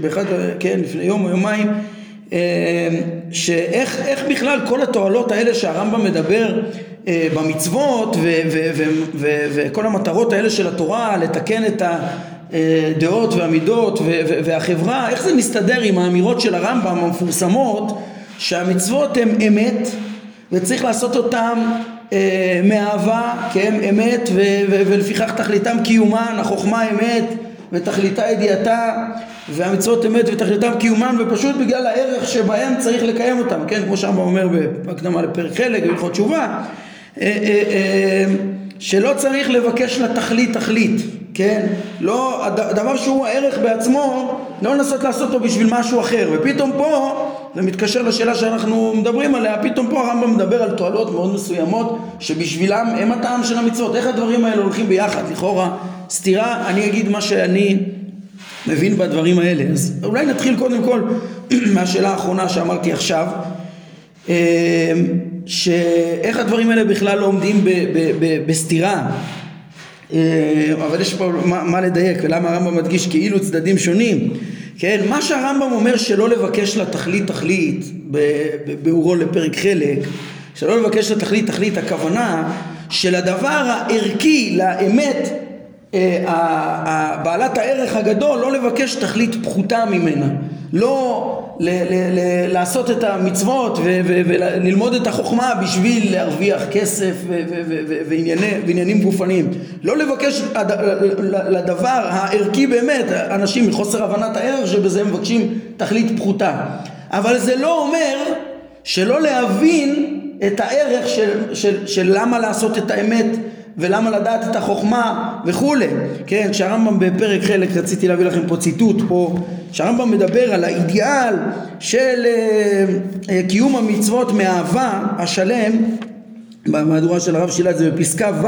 Speaker 1: באחד, כן, לפני יום או יומיים, אה, שאיך בכלל כל התועלות האלה שהרמב"ם מדבר אה, במצוות וכל המטרות האלה של התורה, לתקן את הדעות והמידות והחברה, איך זה מסתדר עם האמירות של הרמב"ם המפורסמות שהמצוות הן אמת וצריך לעשות אותם אה, מאהבה, כן, אמת, ו- ו- ולפיכך תכליתם קיומן, החוכמה אמת ותכליתה ידיעתה, והמצוות אמת ותכליתם קיומן, ופשוט בגלל הערך שבהם צריך לקיים אותם, כן, כמו שהרמב"ם אומר בהקדמה לפרק חלק, בהלכות תשובה, אה, אה, שלא צריך לבקש לתכלית תכלית, כן? לא, הדבר שהוא הערך בעצמו, לא לנסות לעשות אותו בשביל משהו אחר, ופתאום פה, זה מתקשר לשאלה שאנחנו מדברים עליה, פתאום פה הרמב"ם מדבר על תועלות מאוד מסוימות, שבשבילם הם הטעם של המצוות, איך הדברים האלה הולכים ביחד, לכאורה סתירה, אני אגיד מה שאני מבין בדברים האלה, אז אולי נתחיל קודם כל מהשאלה האחרונה שאמרתי עכשיו, אמ, שאיך הדברים האלה בכלל לא עומדים בסתירה. אה, אבל יש פה מה, מה לדייק ולמה הרמב"ם מדגיש כאילו צדדים שונים כן, מה שהרמב"ם אומר שלא לבקש לתכלית תכלית בביאורו לפרק חלק שלא לבקש לתכלית תכלית הכוונה שלדבר הערכי לאמת בעלת הערך הגדול לא לבקש תכלית פחותה ממנה. לא ל- ל- ל- לעשות את המצוות וללמוד את החוכמה בשביל להרוויח כסף ועניינים גופניים. לא לבקש לדבר הערכי באמת אנשים מחוסר הבנת הערך שבזה מבקשים תכלית פחותה. אבל זה לא אומר שלא להבין את הערך של, של, של למה לעשות את האמת ולמה לדעת את החוכמה וכולי, כן, כשהרמב"ם בפרק חלק, רציתי להביא לכם פה ציטוט פה, כשהרמב"ם מדבר על האידיאל של אה, אה, קיום המצוות מאהבה השלם, במהדורה של הרב שילה זה בפסקה ו',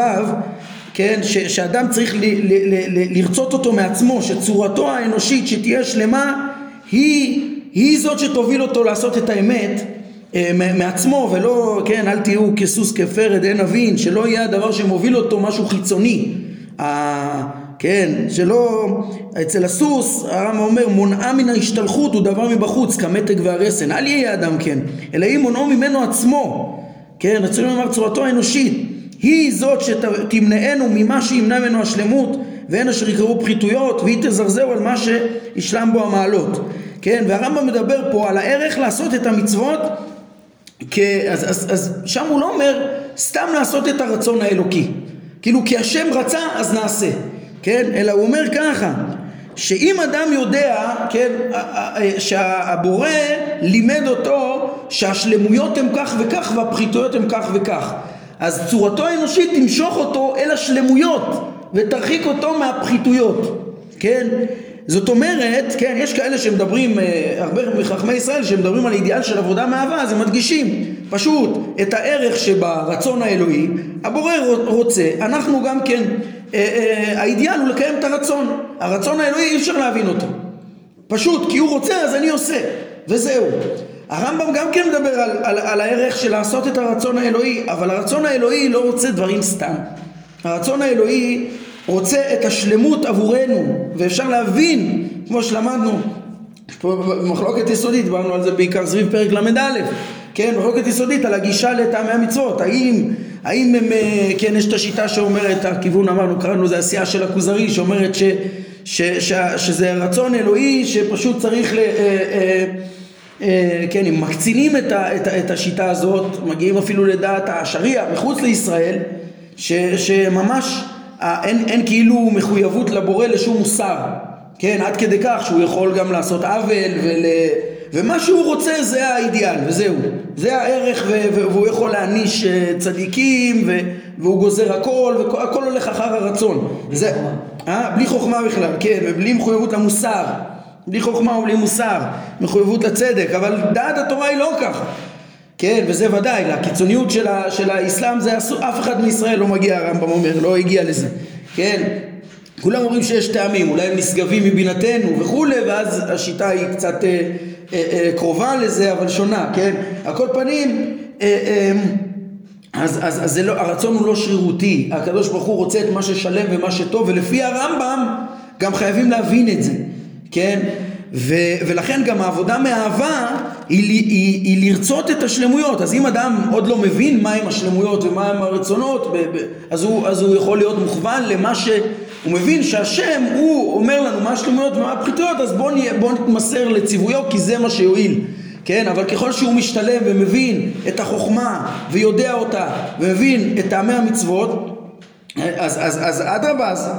Speaker 1: כן, ש, שאדם צריך ל, ל, ל, ל, לרצות אותו מעצמו, שצורתו האנושית שתהיה שלמה היא, היא זאת שתוביל אותו לעשות את האמת מעצמו ולא, כן, אל תהיו כסוס כפרד אין אבין, שלא יהיה הדבר שמוביל אותו משהו חיצוני. כן, שלא, אצל הסוס הרמב"ם אומר מונעה מן ההשתלחות הוא דבר מבחוץ כמתג והרסן, אל יהיה אדם כן, אלא אם מונעו ממנו עצמו, כן, רצינו לומר צורתו האנושית, היא זאת שתמנענו ממה שימנע ממנו השלמות והן אשר יקראו פחיתויות והיא תזרזהו על מה שישלם בו המעלות, כן, והרמב"ם מדבר פה על הערך לעשות את המצוות אז, אז, אז שם הוא לא אומר סתם לעשות את הרצון האלוקי כאילו כי השם רצה אז נעשה כן? אלא הוא אומר ככה שאם אדם יודע כן שהבורא לימד אותו שהשלמויות הן כך וכך והפחיתויות הן כך וכך אז צורתו האנושית תמשוך אותו אל השלמויות ותרחיק אותו מהפחיתויות כן זאת אומרת, כן, יש כאלה שמדברים, אה, הרבה מחכמי ישראל שמדברים על אידיאל של עבודה מאהבה, אז הם מדגישים פשוט את הערך שברצון האלוהי, הבורא רוצה, אנחנו גם כן, אה, אה, האידיאל הוא לקיים את הרצון, הרצון האלוהי אי אפשר להבין אותו, פשוט כי הוא רוצה אז אני עושה, וזהו. הרמב"ם גם כן מדבר על, על, על הערך של לעשות את הרצון האלוהי, אבל הרצון האלוהי לא רוצה דברים סתם. הרצון האלוהי רוצה את השלמות עבורנו, ואפשר להבין, כמו שלמדנו, פה במחלוקת יסודית, דיברנו על זה בעיקר סביב פרק ל"א, כן, מחלוקת יסודית על הגישה לטעמי המצוות, האם, האם הם, אה, כן, יש את השיטה שאומרת, הכיוון אמרנו, קראנו לזה עשייה של הכוזרי, שאומרת ש, ש, ש, שזה רצון אלוהי שפשוט צריך ל... אה, אה, כן, אם מקצינים את, ה, את, את השיטה הזאת, מגיעים אפילו לדעת השריעה מחוץ לישראל, ש, שממש אין, אין כאילו מחויבות לבורא לשום מוסר, כן, עד כדי כך שהוא יכול גם לעשות עוול ול... ומה שהוא רוצה זה האידיאל וזהו, זה הערך ו... והוא יכול להעניש אה, צדיקים ו... והוא גוזר הכל והכל הולך אחר הרצון.
Speaker 2: בלי זה... חוכמה.
Speaker 1: אה? בלי חוכמה בכלל, כן, ובלי מחויבות למוסר. בלי חוכמה ובלי מוסר, מחויבות לצדק, אבל דעת התורה היא לא ככה. כן, וזה ודאי, לקיצוניות של, ה, של האסלאם זה אסור, אף אחד מישראל לא מגיע, הרמב"ם אומר, לא הגיע לזה, כן? כולם אומרים שיש טעמים, אולי הם נשגבים מבינתנו וכולי, ואז השיטה היא קצת אה, אה, אה, קרובה לזה, אבל שונה, כן? על כל פנים, אה, אה, אז, אז, אז לא, הרצון הוא לא שרירותי, הקדוש ברוך הוא רוצה את מה ששלם ומה שטוב, ולפי הרמב"ם גם חייבים להבין את זה, כן? ו, ולכן גם העבודה מאהבה היא, היא, היא לרצות את השלמויות. אז אם אדם עוד לא מבין מהם השלמויות ומהם הרצונות, ב, ב, אז, הוא, אז הוא יכול להיות מוכוון למה ש... הוא מבין שהשם הוא אומר לנו מה השלמויות ומה הפחיתויות, אז בואו בוא נתמסר לציוויו כי זה מה שיועיל. כן, אבל ככל שהוא משתלם ומבין את החוכמה ויודע אותה ומבין את טעמי המצוות, אז, אז, אז אדרבה, אז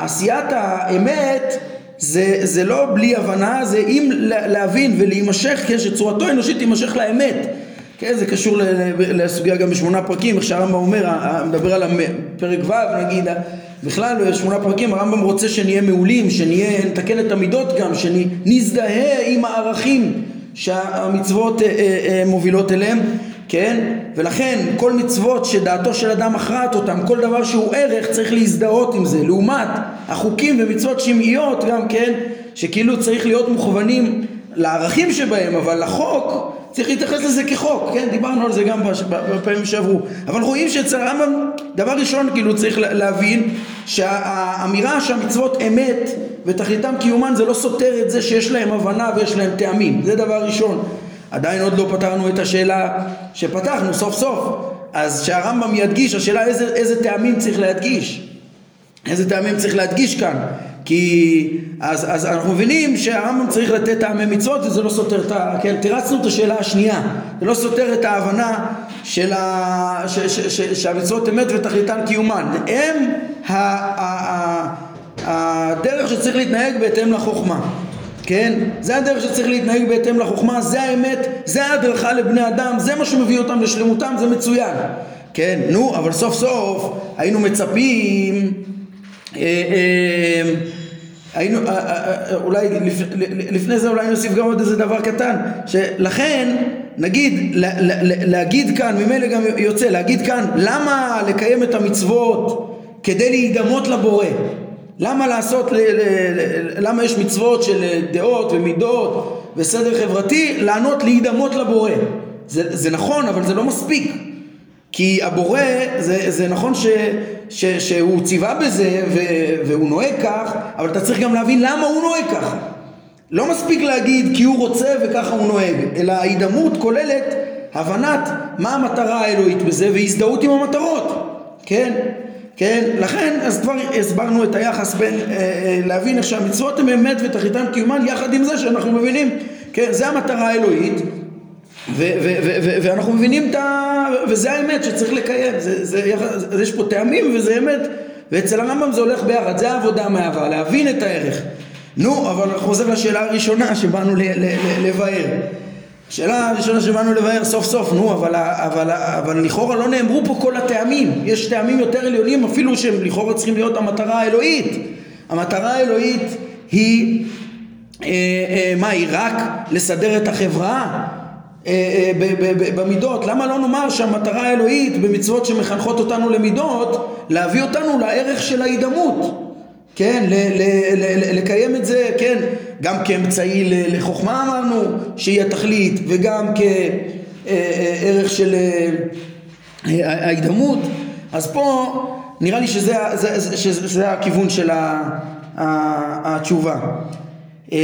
Speaker 1: עשיית האמת זה, זה לא בלי הבנה, זה אם להבין ולהימשך, כן, שצורתו האנושית תימשך לאמת. כן, זה קשור לסוגיה גם בשמונה פרקים, איך שהרמב"ם אומר, מדבר על פרק ו' נגיד, בכלל בשמונה פרקים הרמב"ם רוצה שנהיה מעולים, שנהיה, נתקן את המידות גם, שנזדהה עם הערכים שהמצוות אה, אה, אה, מובילות אליהם. כן? ולכן כל מצוות שדעתו של אדם מכרעת אותם, כל דבר שהוא ערך צריך להזדהות עם זה. לעומת החוקים ומצוות שמעיות גם כן, שכאילו צריך להיות מוכוונים לערכים שבהם, אבל לחוק צריך להתייחס לזה כחוק, כן? דיברנו על זה גם בפעמים שעברו. אבל רואים שאצל הרמב"ם, דבר ראשון כאילו צריך להבין שהאמירה שהמצוות אמת ותכליתם קיומן זה לא סותר את זה שיש להם הבנה ויש להם טעמים. זה דבר ראשון. עדיין עוד לא פתרנו את השאלה שפתחנו סוף סוף. אז שהרמב"ם ידגיש, השאלה איזה, איזה טעמים צריך להדגיש. איזה טעמים צריך להדגיש כאן. כי אז, אז אנחנו מבינים שהרמב"ם צריך לתת טעמי מצוות וזה לא סותר את ה... כן, תירצנו את השאלה השנייה. זה לא סותר את ההבנה של ה... ש, ש, ש, ש, שהמצוות אמת ותכליתן קיומן. הם ה, ה, ה, הדרך שצריך להתנהג בהתאם לחוכמה. כן? זה הדרך שצריך להתנהג בהתאם לחוכמה, זה האמת, זה ההדרכה לבני אדם, זה מה שמביא אותם לשלמותם, זה מצוין. כן, נו, אבל סוף סוף היינו מצפים, אה, אה, היינו, אה, אולי לפני זה אולי נוסיף גם עוד איזה דבר קטן, שלכן נגיד, להגיד כאן, ממילא גם יוצא, להגיד כאן, למה לקיים את המצוות כדי להידמות לבורא? למה לעשות, ל, ל, ל, למה יש מצוות של דעות ומידות וסדר חברתי? לענות להידמות לבורא. זה, זה נכון, אבל זה לא מספיק. כי הבורא, זה, זה נכון ש, ש, שהוא ציווה בזה ו, והוא נוהג כך, אבל אתה צריך גם להבין למה הוא נוהג ככה. לא מספיק להגיד כי הוא רוצה וככה הוא נוהג, אלא ההידמות כוללת הבנת מה המטרה האלוהית בזה והזדהות עם המטרות, כן? כן? לכן, אז כבר הסברנו את היחס בין אה, אה, להבין איך שהמצוות הן אמת ותכליתן קיומן יחד עם זה שאנחנו מבינים, כן? זה המטרה האלוהית ואנחנו מבינים את ה... וזה האמת שצריך לקיים, זה, זה, יחד, אז יש פה טעמים וזה אמת ואצל הרמב"ם זה הולך ביחד, זה העבודה מהאהבה, להבין את הערך. נו, אבל חוזר לשאלה הראשונה שבאנו לבאר. השאלה הראשונה שבאנו לבאר סוף סוף, נו, אבל, אבל, אבל לכאורה לא נאמרו פה כל הטעמים, יש טעמים יותר עליונים אפילו שהם לכאורה צריכים להיות המטרה האלוהית. המטרה האלוהית היא, אה, אה, מה היא רק לסדר את החברה? אה, אה, במידות, למה לא נאמר שהמטרה האלוהית במצוות שמחנכות אותנו למידות, להביא אותנו לערך של ההידמות, כן, ל- ל- ל- לקיים את זה, כן, גם כאמצעי לחוכמה אמרנו שהיא התכלית, וגם כערך של אה, אה, ההידמות, אז פה נראה לי שזה, זה, זה, שזה, שזה הכיוון של התשובה. אה,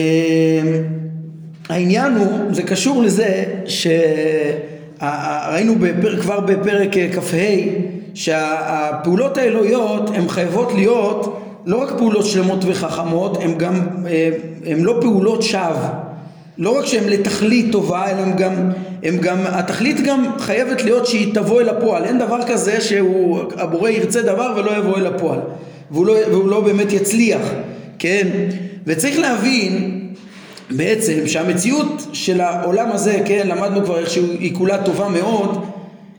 Speaker 1: העניין הוא, זה קשור לזה שראינו בפר, כבר בפרק אה, כ"ה שהפעולות האלוהיות הן חייבות להיות לא רק פעולות שלמות וחכמות, הן גם, אה, הן לא פעולות שווא. לא רק שהן לתכלית טובה, אלא הם גם, הם גם, התכלית גם חייבת להיות שהיא תבוא אל הפועל. אין דבר כזה שהבורא ירצה דבר ולא יבוא אל הפועל. והוא לא, והוא לא באמת יצליח, כן? וצריך להבין בעצם שהמציאות של העולם הזה, כן, למדנו כבר איך שהיא כולה טובה מאוד,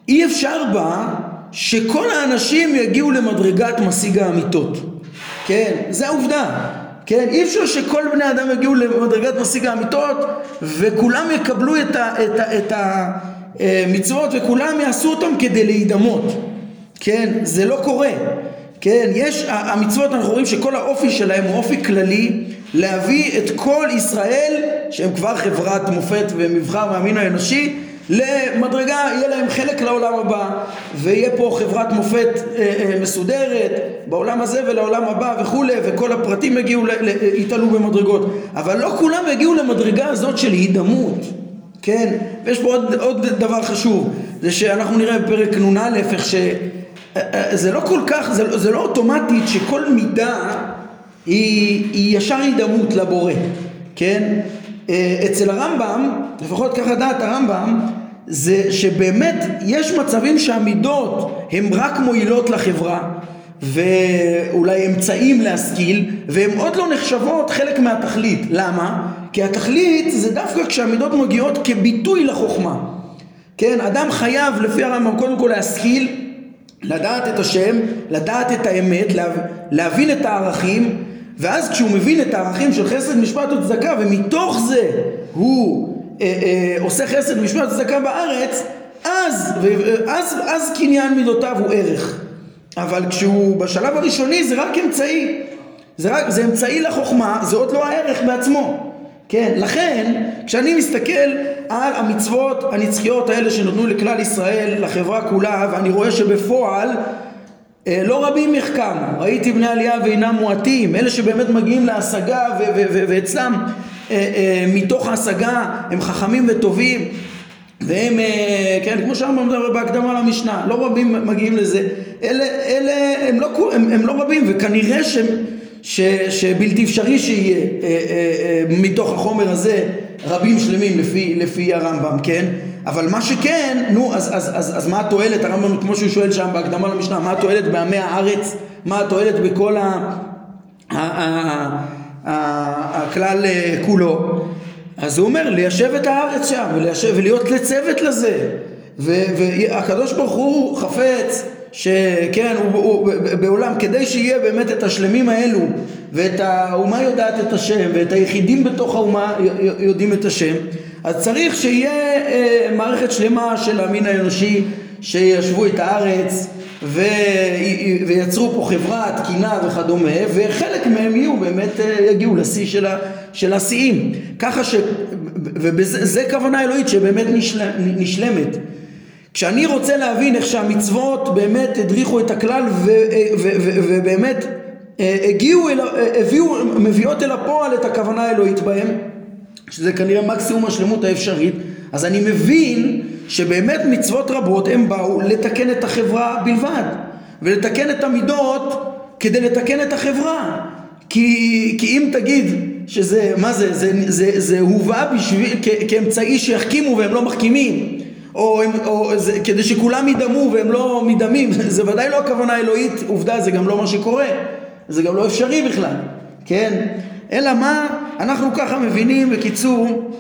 Speaker 1: אי אפשר בה שכל האנשים יגיעו למדרגת משיג האמיתות. כן, זה העובדה. כן, אי אפשר שכל בני אדם יגיעו למדרגת משיג האמיתות וכולם יקבלו את, את, המצוות וכולם יעשו אותם כדי להידמות. כן, זה לא קורה. כן, יש, המצוות אנחנו רואים שכל האופי שלהם הוא אופי כללי להביא את כל ישראל שהם כבר חברת מופת ומבחר מהמין האנושי למדרגה, יהיה להם חלק לעולם הבא ויהיה פה חברת מופת אה, אה, מסודרת בעולם הזה ולעולם הבא וכולי וכל הפרטים יגיעו, יתעלו במדרגות אבל לא כולם יגיעו למדרגה הזאת של הידמות כן, ויש פה עוד, עוד דבר חשוב זה שאנחנו נראה בפרק נ"א איך ש... זה לא כל כך, זה, זה לא אוטומטית שכל מידה היא, היא ישר הידמות לבורא, כן? אצל הרמב"ם, לפחות ככה דעת הרמב"ם, זה שבאמת יש מצבים שהמידות הן רק מועילות לחברה ואולי אמצעים להשכיל והן עוד לא נחשבות חלק מהתכלית. למה? כי התכלית זה דווקא כשהמידות מגיעות כביטוי לחוכמה. כן, אדם חייב לפי הרמב"ם קודם כל להשכיל לדעת את השם, לדעת את האמת, להבין את הערכים ואז כשהוא מבין את הערכים של חסד, משפט וצדקה ומתוך זה הוא עושה חסד, משפט וצדקה בארץ אז, אז, אז קניין מידותיו הוא ערך. אבל כשהוא בשלב הראשוני זה רק אמצעי. זה, רק, זה אמצעי לחוכמה, זה עוד לא הערך בעצמו. כן, לכן כשאני מסתכל על המצוות הנצחיות האלה שנותנו לכלל ישראל, לחברה כולה, ואני רואה שבפועל אה, לא רבים יחכם, ראיתי בני עלייה ואינם מועטים, אלה שבאמת מגיעים להשגה ואצלם אה, אה, מתוך ההשגה הם חכמים וטובים והם, כן, כמו שהרמב"ם מדבר בהקדמה למשנה, לא רבים מגיעים לזה, אלה, אלה הם, לא, הם, הם לא רבים וכנראה שהם ש, שבלתי אפשרי שיהיה אה, אה, אה, מתוך החומר הזה רבים שלמים לפי, לפי הרמב"ם, כן? אבל מה שכן, נו, אז, אז, אז, אז מה התועלת, הרמב"ם כמו שהוא שואל שם בהקדמה למשנה, מה התועלת בעמי הארץ, מה התועלת בכל ה, ה, ה, ה, הכלל כולו? אז הוא אומר, ליישב את הארץ שם, וליישב, ולהיות לצוות לזה. והקדוש ברוך הוא חפץ שכן, הוא, הוא, בעולם, כדי שיהיה באמת את השלמים האלו ואת האומה יודעת את השם ואת היחידים בתוך האומה יודעים את השם אז צריך שיהיה אה, מערכת שלמה של המין האנושי שישבו את הארץ ו... ויצרו פה חברה, תקינה וכדומה וחלק מהם יהיו באמת אה, יגיעו לשיא של, ה... של השיאים. ככה ש... וזה כוונה אלוהית שבאמת נשל... נשלמת. כשאני רוצה להבין איך שהמצוות באמת הדריכו את הכלל ובאמת הגיעו, אל, הביאו, מביאות אל הפועל את הכוונה האלוהית בהם, שזה כנראה מקסימום השלמות האפשרית, אז אני מבין שבאמת מצוות רבות הם באו לתקן את החברה בלבד, ולתקן את המידות כדי לתקן את החברה. כי, כי אם תגיד שזה, מה זה, זה, זה, זה הובא בשביל, כ, כאמצעי שיחכימו והם לא מחכימים או, או זה, כדי שכולם ידמו והם לא מדמים, זה ודאי לא הכוונה האלוהית, עובדה זה גם לא מה שקורה, זה גם לא אפשרי בכלל, כן? אלא מה, אנחנו ככה מבינים בקיצור,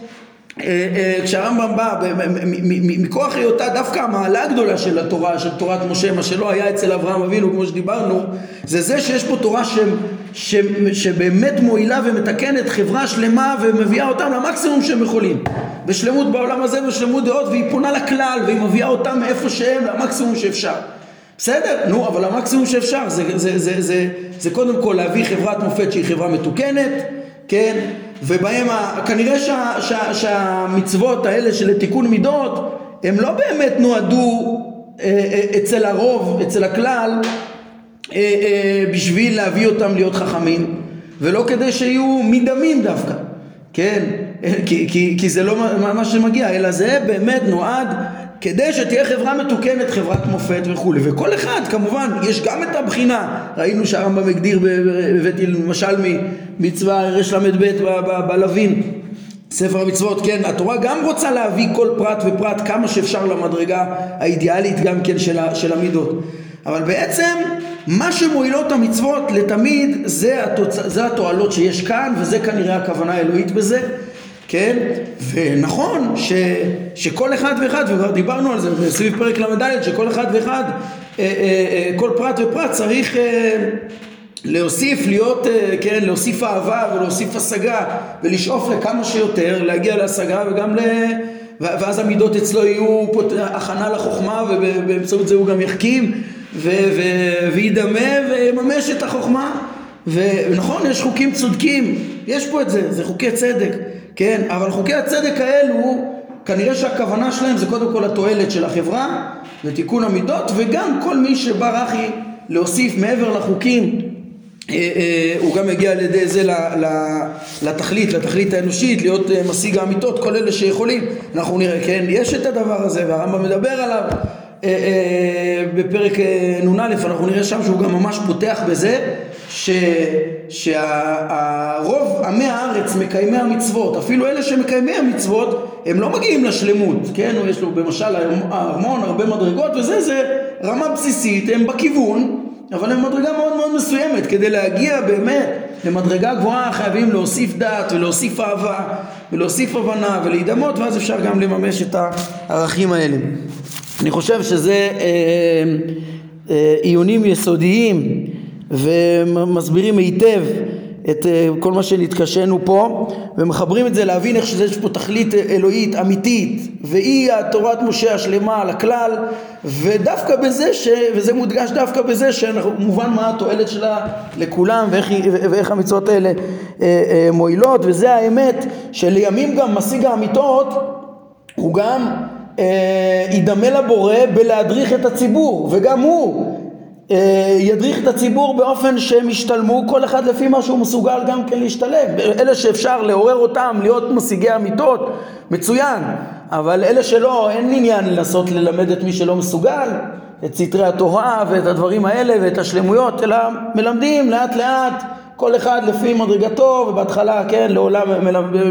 Speaker 1: כשהרמב"ם בא מכוח היותה דווקא המעלה הגדולה של התורה, של תורת משה, מה שלא היה אצל אברהם אבינו כמו שדיברנו, זה זה שיש פה תורה ש, שבאמת מועילה ומתקנת חברה שלמה ומביאה אותם למקסימום שהם יכולים. בשלמות בעולם הזה ושלמות דעות והיא פונה לכלל והיא מביאה אותם מאיפה שהם למקסימום שאפשר. בסדר, נו, אבל המקסימום שאפשר זה, זה, זה, זה, זה, זה קודם כל להביא חברת מופת שהיא חברה מתוקנת, כן, ובהם כנראה שה, שה, שהמצוות האלה של תיקון מידות הם לא באמת נועדו אה, אה, אצל הרוב, אצל הכלל, אה, בשביל להביא אותם להיות חכמים, ולא כדי שיהיו מדמים דווקא, כן? כי, כי, כי זה לא מה שמגיע, אלא זה באמת נועד כדי שתהיה חברה מתוקנת, חברת מופת וכולי, וכל אחד כמובן, יש גם את הבחינה, ראינו שהרמב"ם הגדיר, הבאתי למשל ממצווה רל"ב בלווין, ספר המצוות, כן, התורה גם רוצה להביא כל פרט ופרט כמה שאפשר למדרגה האידיאלית גם כן של, של המידות. אבל בעצם מה שמועילות המצוות לתמיד זה, התוצ... זה התועלות שיש כאן וזה כנראה הכוונה האלוהית בזה, כן? ונכון ש... שכל אחד ואחד, וכבר דיברנו על זה סביב פרק ל"ד, שכל אחד ואחד, אה, אה, אה, כל פרט ופרט צריך להוסיף, להיות, כן, להוסיף אהבה ולהוסיף השגה ולשאוף לכמה שיותר, להגיע להשגה וגם ל... ואז המידות אצלו יהיו הכנה לחוכמה ובאמצעות זה הוא גם יחכים וידמה ויממש את החוכמה ונכון יש חוקים צודקים יש פה את זה זה חוקי צדק כן אבל חוקי הצדק האלו כנראה שהכוונה שלהם זה קודם כל התועלת של החברה ותיקון המידות וגם כל מי שבא רחי להוסיף מעבר לחוקים אה, אה, הוא גם יגיע על ידי זה לתכלית, לתכלית האנושית, להיות אה, משיג האמיתות, כל אלה שיכולים. אנחנו נראה, כן, יש את הדבר הזה והרמב"ם מדבר עליו בפרק נ"א, אנחנו נראה שם שהוא גם ממש פותח בזה ש, שהרוב עמי הארץ מקיימי המצוות, אפילו אלה שמקיימי המצוות, הם לא מגיעים לשלמות, כן? יש לו במשל הארמון הרבה מדרגות וזה, זה רמה בסיסית, הם בכיוון אבל הם מדרגה מאוד מאוד מסוימת. כדי להגיע באמת למדרגה גבוהה חייבים להוסיף דעת ולהוסיף אהבה ולהוסיף הבנה ולהידמות ואז אפשר גם לממש את הערכים האלה. אני חושב שזה אה, אה, עיונים יסודיים ומסבירים היטב את אה, כל מה שנתקשינו פה ומחברים את זה להבין איך שיש פה תכלית אלוהית אמיתית והיא התורת משה השלמה על הכלל ודווקא בזה ש... וזה מודגש דווקא בזה שמובן מה התועלת שלה לכולם ואיך, ואיך המצוות האלה אה, אה, מועילות וזה האמת שלימים גם משיג האמיתות הוא גם ידמה לבורא בלהדריך את הציבור וגם הוא אה, ידריך את הציבור באופן שהם ישתלמו כל אחד לפי מה שהוא מסוגל גם כן להשתלם אלה שאפשר לעורר אותם להיות משיגי אמיתות מצוין. אבל אלה שלא אין עניין לנסות ללמד את מי שלא מסוגל את סתרי התורה ואת הדברים האלה ואת השלמויות אלא מלמדים לאט לאט כל אחד לפי מדרגתו ובהתחלה כן לעולם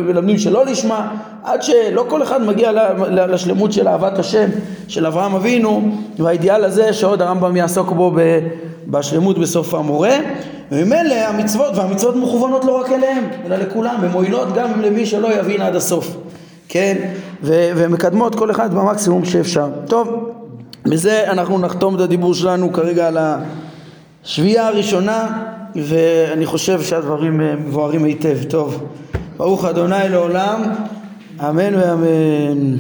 Speaker 1: מלמדים שלא לשמה עד שלא כל אחד מגיע לשלמות של אהבת השם של אברהם אבינו והאידיאל הזה שעוד הרמב"ם יעסוק בו בשלמות בסוף המורה. וממילא המצוות והמצוות מכוונות לא רק אליהם אלא לכולם הן מועילות גם למי שלא יבין עד הסוף. כן ומקדמות כל אחד במקסימום שאפשר. טוב בזה אנחנו נחתום את הדיבור שלנו כרגע על השביעייה הראשונה ואני חושב שהדברים מבוארים היטב. טוב, ברוך אדוני לעולם, אמן ואמן.